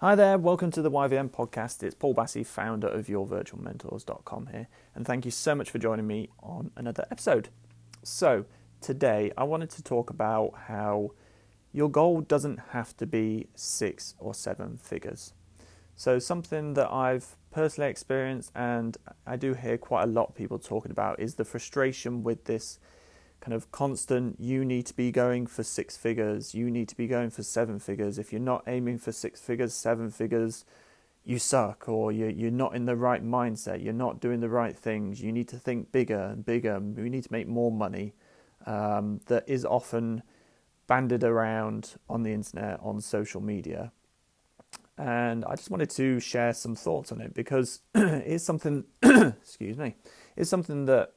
Hi there, welcome to the YVM podcast. It's Paul Bassey, founder of yourvirtualmentors.com here, and thank you so much for joining me on another episode. So, today I wanted to talk about how your goal doesn't have to be six or seven figures. So, something that I've personally experienced and I do hear quite a lot of people talking about is the frustration with this kind of constant you need to be going for six figures, you need to be going for seven figures. If you're not aiming for six figures, seven figures, you suck or you're, you're not in the right mindset, you're not doing the right things, you need to think bigger and bigger, we need to make more money. Um, that is often banded around on the internet, on social media. And I just wanted to share some thoughts on it because it's something, excuse me, it's something that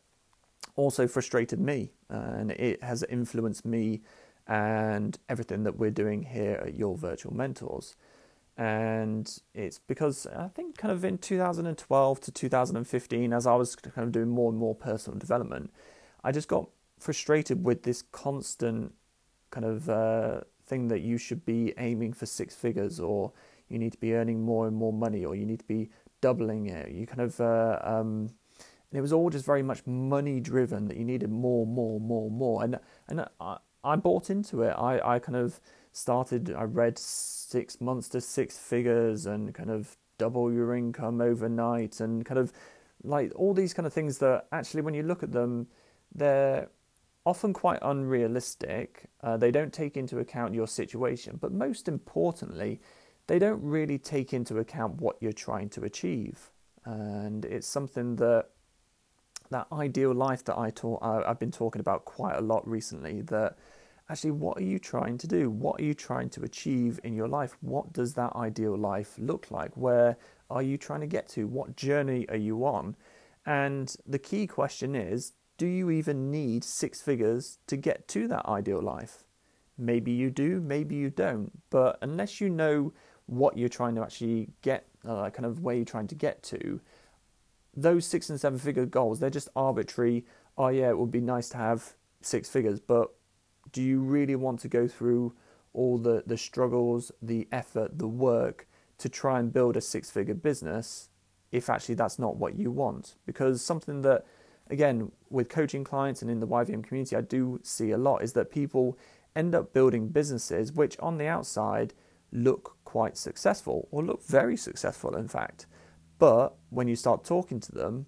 also frustrated me, uh, and it has influenced me and everything that we're doing here at Your Virtual Mentors. And it's because I think kind of in 2012 to 2015, as I was kind of doing more and more personal development, I just got frustrated with this constant kind of uh, thing that you should be aiming for six figures or you need to be earning more and more money or you need to be doubling it. You kind of uh, um, and it was all just very much money driven that you needed more, more, more, more. And and I, I bought into it. I, I kind of started. I read six months to six figures and kind of double your income overnight and kind of like all these kind of things that actually, when you look at them, they're often quite unrealistic. Uh, they don't take into account your situation, but most importantly, they don't really take into account what you're trying to achieve. And it's something that that ideal life that I talk, I've been talking about quite a lot recently. That actually, what are you trying to do? What are you trying to achieve in your life? What does that ideal life look like? Where are you trying to get to? What journey are you on? And the key question is do you even need six figures to get to that ideal life? Maybe you do, maybe you don't. But unless you know what you're trying to actually get, uh, kind of where you're trying to get to, those six and seven figure goals, they're just arbitrary. Oh, yeah, it would be nice to have six figures, but do you really want to go through all the, the struggles, the effort, the work to try and build a six figure business if actually that's not what you want? Because something that, again, with coaching clients and in the YVM community, I do see a lot is that people end up building businesses which on the outside look quite successful or look very successful, in fact. But when you start talking to them,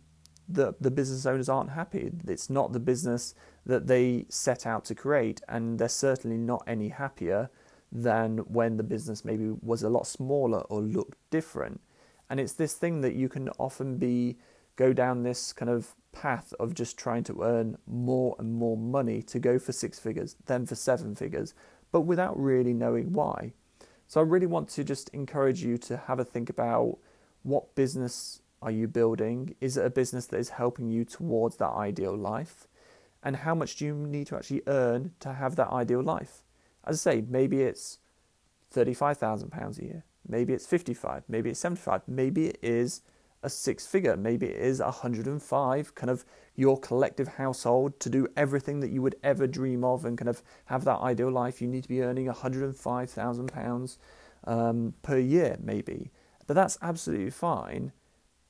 the, the business owners aren't happy. It's not the business that they set out to create, and they're certainly not any happier than when the business maybe was a lot smaller or looked different. And it's this thing that you can often be go down this kind of path of just trying to earn more and more money to go for six figures, then for seven figures, but without really knowing why. So I really want to just encourage you to have a think about what business are you building? Is it a business that is helping you towards that ideal life? And how much do you need to actually earn to have that ideal life? As I say, maybe it's £35,000 a year, maybe it's 55, maybe it's 75, maybe it is a six figure, maybe it is 105, kind of your collective household to do everything that you would ever dream of and kind of have that ideal life. You need to be earning £105,000 um, per year, maybe. But that's absolutely fine.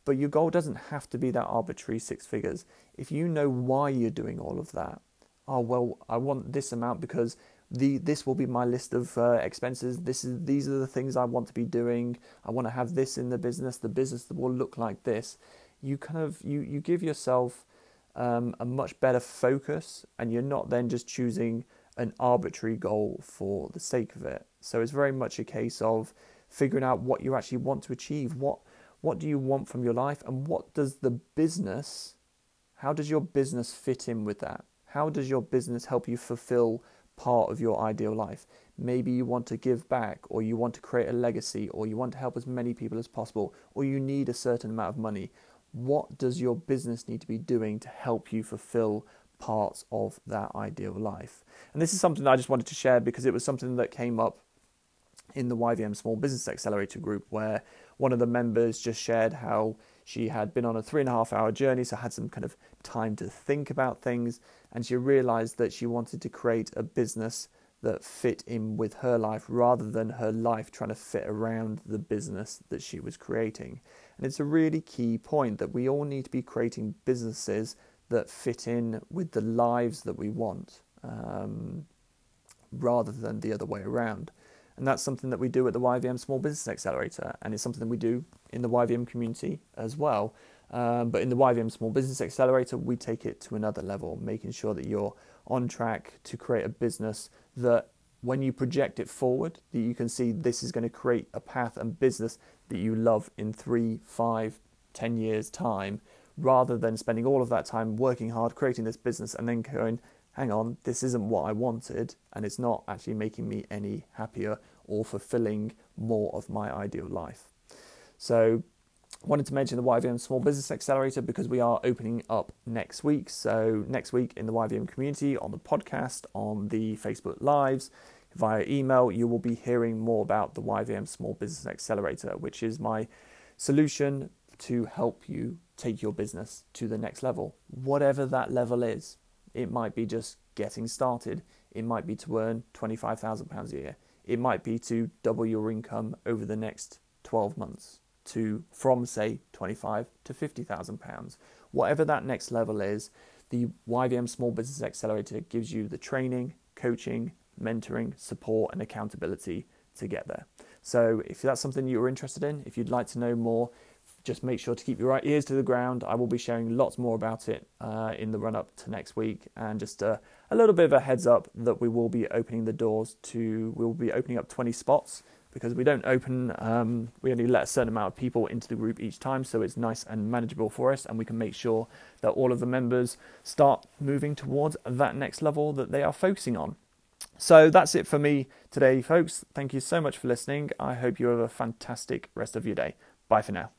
But your goal doesn't have to be that arbitrary six figures. If you know why you're doing all of that, oh well, I want this amount because the this will be my list of uh, expenses. This is these are the things I want to be doing. I want to have this in the business. The business that will look like this. You kind of you you give yourself um, a much better focus, and you're not then just choosing an arbitrary goal for the sake of it. So it's very much a case of figuring out what you actually want to achieve. What what do you want from your life, and what does the business? How does your business fit in with that? How does your business help you fulfill part of your ideal life? Maybe you want to give back, or you want to create a legacy, or you want to help as many people as possible, or you need a certain amount of money. What does your business need to be doing to help you fulfill parts of that ideal life? And this is something that I just wanted to share because it was something that came up in the YVM Small Business Accelerator group, where one of the members just shared how she had been on a three and a half hour journey, so had some kind of time to think about things, and she realized that she wanted to create a business that fit in with her life rather than her life trying to fit around the business that she was creating. And it's a really key point that we all need to be creating businesses that fit in with the lives that we want um, rather than the other way around. And that's something that we do at the YVM Small Business Accelerator, and it's something that we do in the YVM community as well. Um, but in the YVM Small Business Accelerator, we take it to another level, making sure that you're on track to create a business that when you project it forward, that you can see this is going to create a path and business that you love in three, five, ten years' time, rather than spending all of that time working hard, creating this business, and then going, hang on, this isn't what I wanted, and it's not actually making me any happier or fulfilling more of my ideal life. So, wanted to mention the YVM Small Business Accelerator because we are opening up next week. So, next week in the YVM community, on the podcast, on the Facebook Lives, via email, you will be hearing more about the YVM Small Business Accelerator, which is my solution to help you take your business to the next level, whatever that level is. It might be just getting started, it might be to earn £25,000 a year, it might be to double your income over the next 12 months to from say 25 to 50,000 pounds. Whatever that next level is, the YVM Small Business Accelerator gives you the training, coaching, mentoring, support and accountability to get there. So if that's something you're interested in, if you'd like to know more, just make sure to keep your right ears to the ground. I will be sharing lots more about it uh, in the run up to next week, and just a, a little bit of a heads up that we will be opening the doors to, we will be opening up 20 spots because we don't open, um, we only let a certain amount of people into the group each time, so it's nice and manageable for us, and we can make sure that all of the members start moving towards that next level that they are focusing on. So that's it for me today, folks. Thank you so much for listening. I hope you have a fantastic rest of your day. Bye for now.